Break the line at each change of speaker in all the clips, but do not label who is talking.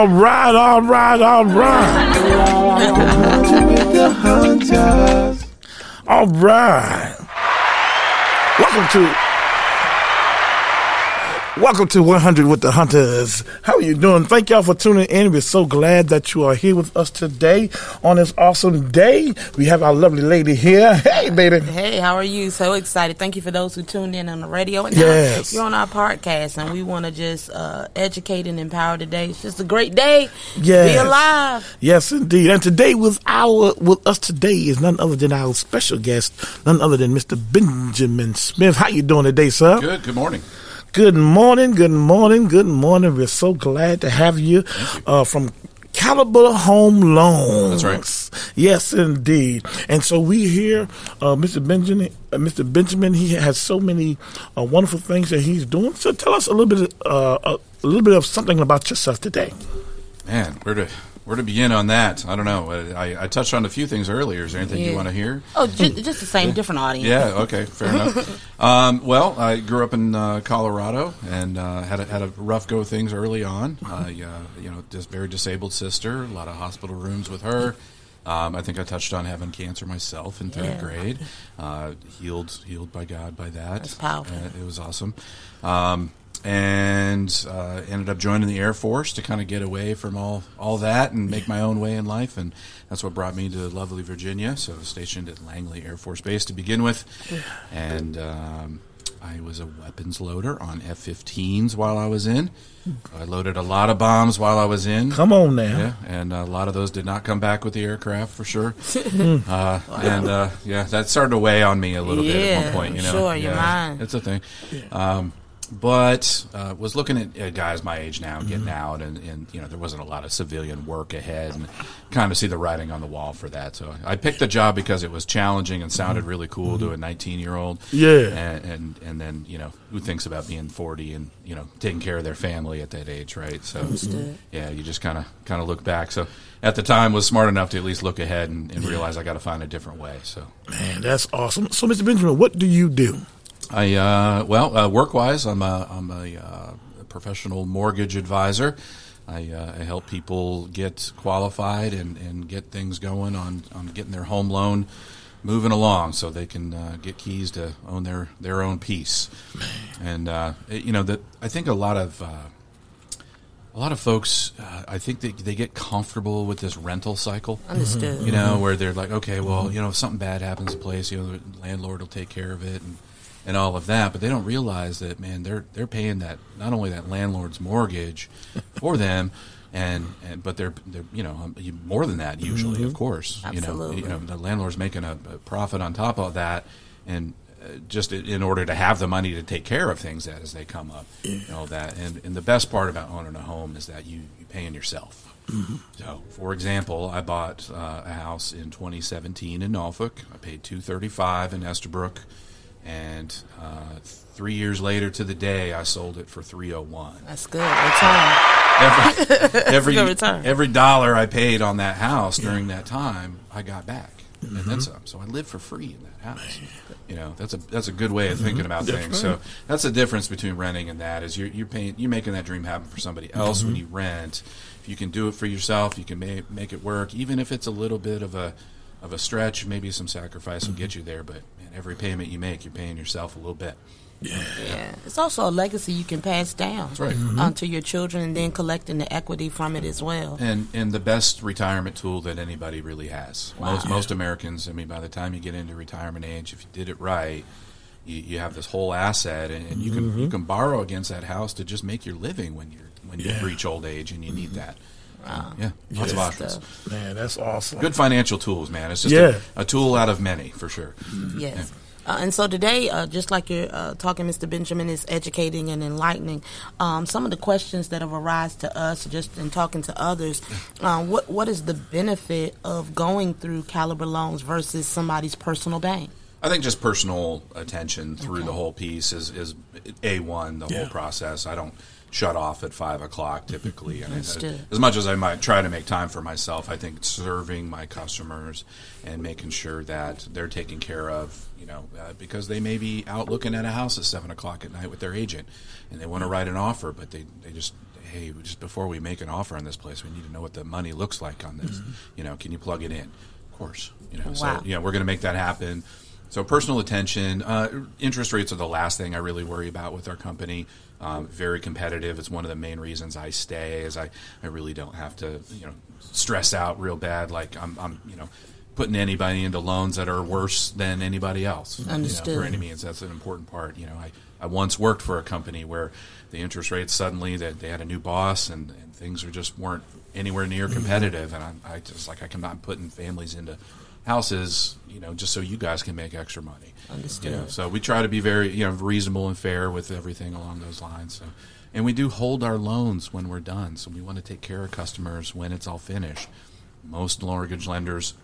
All right, all right, all right. All right. Welcome to Welcome to 100 with the Hunters. How are you doing? Thank y'all for tuning in. We're so glad that you are here with us today on this awesome day. We have our lovely lady here. Hey, baby.
Hey, how are you? So excited. Thank you for those who tuned in on the radio. And
Yes.
You're on our podcast, and we want to just uh, educate and empower today. It's just a great day.
Yes.
Be alive.
Yes, indeed. And today with our with us today is none other than our special guest, none other than Mr. Benjamin Smith. How you doing today, sir?
Good. Good morning.
Good morning, good morning, good morning. We're so glad to have you, Uh, from Caliber Home Loans.
That's right.
Yes, indeed. And so we hear uh, Mr. Benjamin. Uh, Mr. Benjamin, he has so many uh, wonderful things that he's doing. So tell us a little bit, uh, a, a little bit of something about yourself today.
Man, where to where to begin on that? I don't know. I, I touched on a few things earlier. Is there anything you want to hear?
Oh, just, just the same, different audience.
Yeah. Okay. Fair enough. Um, well, I grew up in uh, Colorado and uh, had a, had a rough go of things early on. I, uh, you know, just very disabled sister. A lot of hospital rooms with her. Um, I think I touched on having cancer myself in third
Yeah.
grade. Uh, healed, healed by God by that.
That's powerful.
Uh, it was awesome. Um, and uh, ended up joining the Air Force to kind of get away from all, all that and make my own way in life. And that's what brought me to lovely Virginia. So I was stationed at Langley Air Force Base to begin with. And um, I was a weapons loader on F 15s while I was in. I loaded a lot of bombs while I was in.
Come on now.
Yeah, and a lot of those did not come back with the aircraft for sure. uh, and uh, yeah, that started to weigh on me a little bit at one point. You know,
sure, your
yeah,
mind.
It's a thing. Um, but uh, was looking at uh, guys my age now getting out, and, and you know there wasn't a lot of civilian work ahead, and kind of see the writing on the wall for that. So I picked the job because it was challenging and sounded really cool to a 19 year old.
Yeah.
and, and and then you know who thinks about being 40 and you know taking care of their family at that age, right? So yeah, you just kind of kind of look back. So at the time was smart enough to at least look ahead and, and realize I got to find a different way. So
Man, that's awesome. So, Mr. Benjamin, what do you do?
I uh, well, uh, work wise, I'm a I'm a, uh, professional mortgage advisor. I, uh, I help people get qualified and, and get things going on, on getting their home loan moving along, so they can uh, get keys to own their, their own piece. And uh, it- you know that I think a lot of uh, a lot of folks, uh, I think they, they get comfortable with this rental cycle
Understood.
you know, where they're like, okay, well, you know, if something bad happens to the place, you know, the landlord will take care of it and, and all of that. But they don't realize that, man, they're they're paying that not only that landlord's mortgage for them, and, and but they're they're you know um, more than that usually, of course. You know, you know, the landlord's making a, a profit on top of that, and. Uh, just in- order to have the money to take care of things as they come up, you know that, and, and the best part about owning a home is that you you paying yourself. So, for example, I bought uh, a house in 2017 in Norfolk. I paid 235 in Estabrook, and uh, three years later to the day, I sold it for 301.
That's good. Return.
Every every,
good return.
every dollar I paid on that house during that time, I got back, and then mm-hmm. some. So I lived for free in that house. You know, that's a that's a good way of thinking mm-hmm. about things. So that's the difference between renting and that is you're you're paying you're making that dream happen for somebody else when mm-hmm. you rent. If you can do it for yourself, you can make make it work, even if it's a little bit of a of a stretch. Maybe some sacrifice will get you there, but man, every payment you make, you're paying yourself a little bit.
Yeah. It's also a legacy you can pass down
That's right.
um, to your children and then collecting the equity from it as well.
and and the best retirement tool that anybody really has. Most most Americans, I mean, by the time you get into retirement age, if you did it right, you, you have this whole asset, and, and you can you can borrow against that house to just make your living when you're when you reach old age, and you need that. Yeah, lots of options.
Stuff.
Man, that's awesome.
Good financial tools, man. It's just
Yeah.
a, a tool out of many, for sure.
Yes. Uh, and so today, uh, just like you're uh, talking, Mr. Benjamin is educating and enlightening. Um, some of the questions that have arisen to us, just in talking to others, um, what what is the benefit of going through Caliber loans versus somebody's personal bank?
I think just personal attention through the whole piece is, is a one. The
Yeah.
whole process. I don't shut off at five o'clock typically. And I- as much as I might try to make time for myself, I think serving my customers and making sure that they're taken care of, you know, uh, because they may be out looking at a house at seven o'clock at night with their agent, and they want to write an offer, but they they just hey, just before we make an offer on this place, we need to know what the money looks like on this. You know, can you plug it in? Of course. You know,
Wow.
so yeah, we're going to make that happen. So personal attention, uh, interest rates are the last thing I really worry about with our company. Um, very competitive. It's one of the main reasons I stay, is I, I really don't have to you know stress out real bad. Like I'm, I'm you know putting anybody into loans that are worse than anybody else. you know,
Understood.
for any means, that's an important part. You know, I, I once worked for a company where the interest rates suddenly that they had a new boss and, and things are just weren't anywhere near competitive, and I, I just like I cannot putting families into houses, you know, just so you guys can make extra money.
Understood.
You know, so we try to be very, you know, reasonable and fair with everything along those lines. So, and we do hold our loans when we're done. So we want to take care of customers when it's all finished. Most mortgage lenders,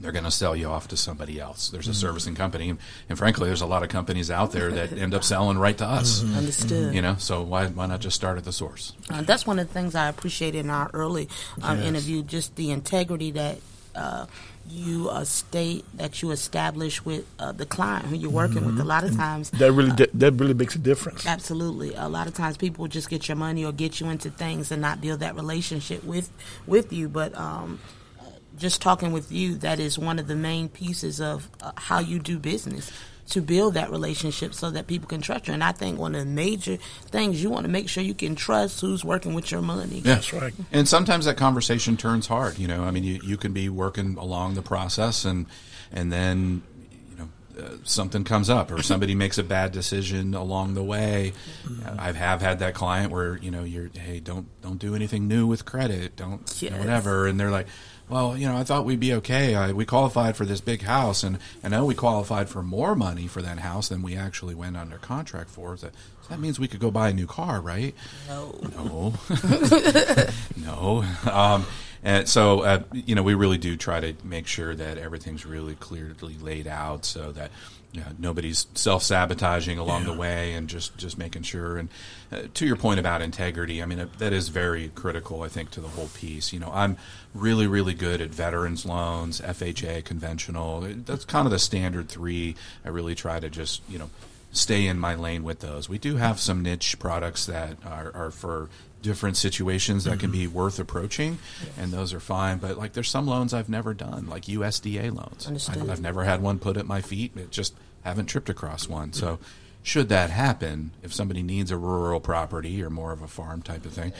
they're going to sell you off to somebody else. There's a servicing company, and, and frankly, there's a lot of companies out there that end up selling right to us.
Understood.
You know, so why why not just start at the source?
Uh, that's one of the things I appreciated in our early um,
Yes.
interview, just the integrity that uh, you uh, state that you establish with uh, the client who you're working with. A lot of times,
That really di- that really makes a difference.
Absolutely. A lot of times people just get your money or get you into things and not build that relationship with with you. But um, just talking with you, that is one of the main pieces of uh, how you do business to build that relationship so that people can trust you. And I think one of the major things you want to make sure you can trust who's working with your money.
Yeah.
That's right.
And sometimes that conversation turns hard. You know, I mean, you, you can be working along the process, and and then you know uh, something comes up, or somebody makes a bad decision along the way. I have had that client where you know you're hey don't don't do anything new with credit, don't you know, whatever, and they're like. Well, you know, I thought we'd be okay. I, we qualified for this big house, and I know we qualified for more money for that house than we actually went under contract for. So that means we could go buy a new car, right?
No.
No, no. Um, and so, uh, you know, we really do try to make sure that everything's really clearly laid out, so that know, nobody's self sabotaging along the way, and just just making sure. And uh, to your point about integrity, I mean uh, that is very critical, I think, to the whole piece. You know, I'm really really good at veterans loans, FHA, conventional. That's kind of the standard three. I really try to just you know stay in my lane with those. We do have some niche products that are, are for different situations that can be worth approaching, and those are fine. But like, there's some loans I've never done, like USDA loans.
Understood.
I've, I've never had one put at my feet. It just haven't tripped across one. So. Should that happen, if somebody needs a rural property or more of a farm type of thing,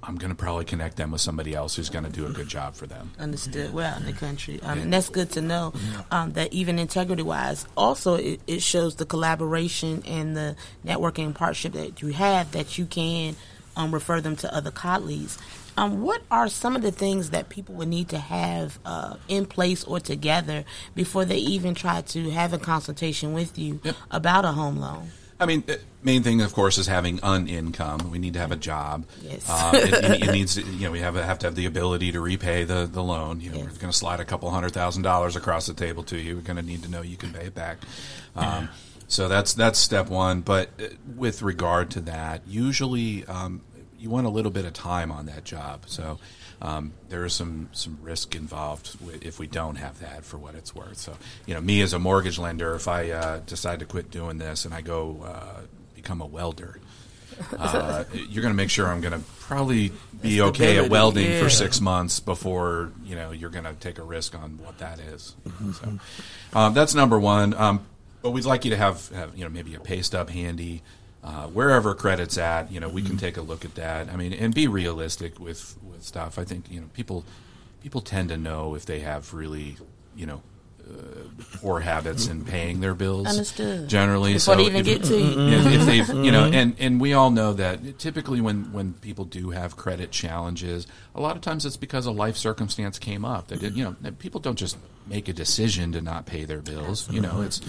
I'm going to probably connect them with somebody else who's going to do a good job for them.
Understood. We're out in the country, um, and that's good to know. Um, that even integrity wise, also it, it shows the collaboration and the networking partnership that you have that you can um, refer them to other colleagues. Um, what are some of the things that people would need to have uh, in place or together before they even try to have a consultation with you
Yep.
about a home loan?
I mean, the main thing, of course, is having an income. We need to have a job.
Yes.
Um, it, it- it needs, to- you know, we have, have to have the ability to repay the, the loan. You know,
Yes.
we're going to slide a couple hundred thousand dollars across the table to you. We're going to need to know you can pay it back. Um, so that's that's step one. But uh, with regard to that, usually um, you want a little bit of time on that job. So um, there is some some risk involved if we don't have that for what it's worth. So you know, me as a mortgage lender, if I uh, decide to quit doing this and I go uh, become a welder. Uh, you're going to make sure I'm going to probably be okay at welding
yeah.
for six months before you know you're going to take a risk on what that is. So um, that's number one. Um, but we'd like you to have, have you know maybe a pay stub handy. Uh, wherever credit's at, you know, we can take a look at that. I mean, and be realistic with, with stuff. I think you know people people tend to know if they have really you know poor habits in paying their bills.
Understood.
Generally,
Before
so
even
if-
get to
if, if they've you know mm-hmm. and and we all know that typically when when people do have credit challenges a lot of times it's because a life circumstance came up that it, you know that people don't just make a decision to not pay their bills. You know mm-hmm. it's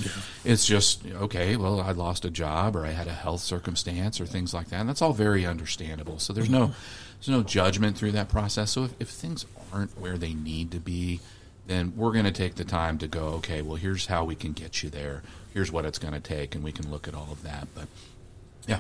it's just okay well i lost a job or i had a health circumstance or things like that. And that's all very understandable. So there's no there's no judgment through that process. So if, if things aren't where they need to be then we're going to take the time to go, okay, well, here's how we can get you there. Here's what it's going to take, and we can look at all of that. But yeah,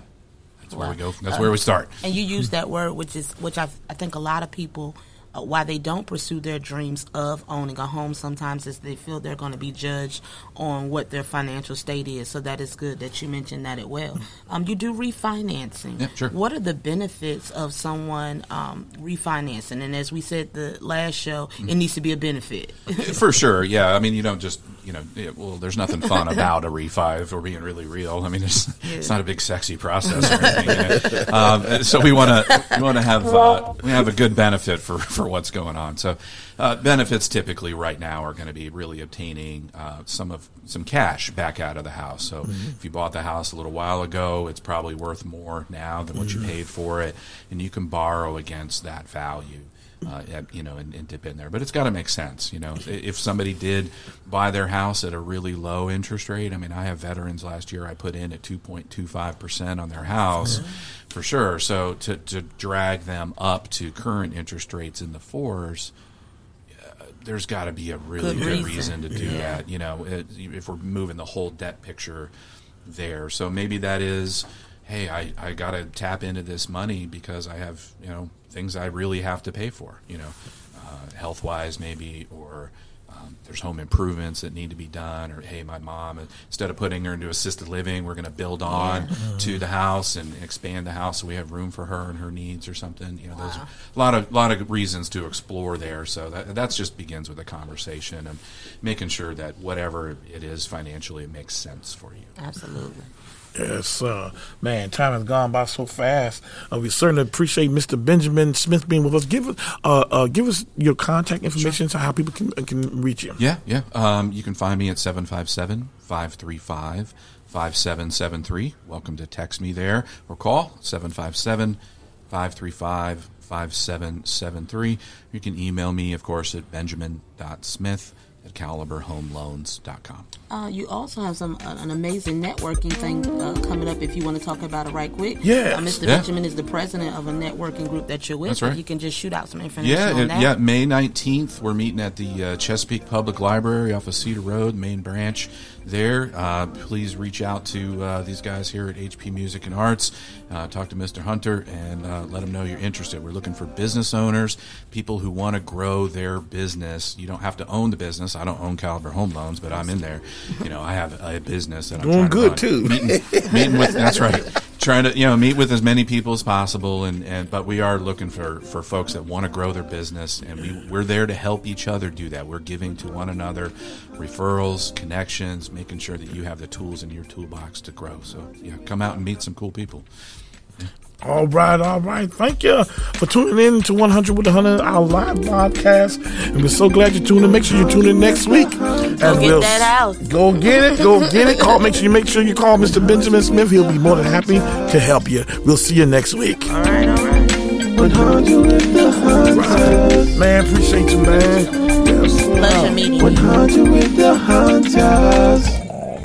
that's where we go. That's where we start.
And you use that word, which is which I, I think a lot of people uh, why they don't pursue their dreams of owning a home sometimes is they feel they're going to be judged on what their financial state is. So that is good that you mentioned that as well. Um, you do refinancing.
Yeah, sure.
What are the benefits of someone um, refinancing? And as we said the last show, it needs to be a benefit.
For sure, yeah. I mean, you don't just you know, yeah, well, there's nothing fun about a refi we're being really real. I mean, it's, yeah. it's not a big sexy process or anything. You know? um, so we want to we want to have uh, we have a good benefit for, for what's going on. So uh, benefits typically right now are going to be really obtaining uh, some of some cash back out of the house. So mm-hmm. if you bought the house a little while ago, it's probably worth more now than what mm-hmm. you paid for it, and you can borrow against that value uh, you know, and, and, dip in there. But it's got to make sense. You know, if somebody did buy their house at a really low interest rate, I mean, I have veterans last year I put in at 2.25 percent on their house, for sure. So to to drag them up to current interest rates in the fours. Uh, there's got to be a really good, good reason. reason. to do yeah. that. You know, it, if we're moving the whole debt picture there, so maybe that is, hey, I, I got to tap into this money because I have you know things I really have to pay for, you know, uh, health wise maybe, or um, there's home improvements that need to be done, or hey, my mom, instead of putting her into assisted living, we're going to build on yeah. to the house and expand the house so we have room for her and her needs or something. You know, wow. there's a lot of lot of reasons to explore there. So that that's just begins with a conversation and making sure that whatever it is financially, it makes sense for you.
Absolutely.
Yes, uh, man, time has gone by so fast. Uh, we certainly appreciate Mr. Benjamin Smith being with us. Give us, uh, uh give us your contact information sure. so how people can can reach you.
Yeah, yeah. Um, you can find me at 757 535 5773. Welcome to text me there or call 757 535 5773. You can email me, of course, at benjamin.smith at caliberhomeloans.com.
Uh, you also have some uh, an amazing networking thing uh, coming up. If you want to talk about it right quick,
yeah.
Uh, Mr. Yeah. Benjamin is the president of a networking group that you're with.
That's right.
You can just shoot out some information.
Yeah,
on that.
yeah. May nineteenth, we're meeting at the uh, Chesapeake Public Library off of Cedar Road, main branch there. Uh, please reach out to uh, these guys here at HP Music and Arts. Uh, talk to Mr. Hunter and uh, let them know you're interested. We're looking for business owners, people who want to grow their business. You don't have to own the business. I don't own Caliber Home Loans, but I'm in there. You know, I have a business that I'm
doing good
to
too.
Meeting, meeting with that's right trying to you know meet with as many people as possible and, and but we are looking for for folks that want to grow their business and we, we're there to help each other do that we're giving to one another referrals connections making sure that you have the tools in your toolbox to grow so yeah come out and meet some cool people
all right, all right. Thank you for tuning in to 100 with 100, our live podcast. And we're so glad you're tuning in. Make sure you tune in next week. Go
and get we'll that out.
Go get it. Go get it. Call. Make sure you make sure you call Mr. Benjamin Smith. He'll be more than happy to help you. We'll see you next week.
All right, all right.
100 with the hunters. Man, appreciate you, man.
Pleasure meeting you.
100 with the hunters.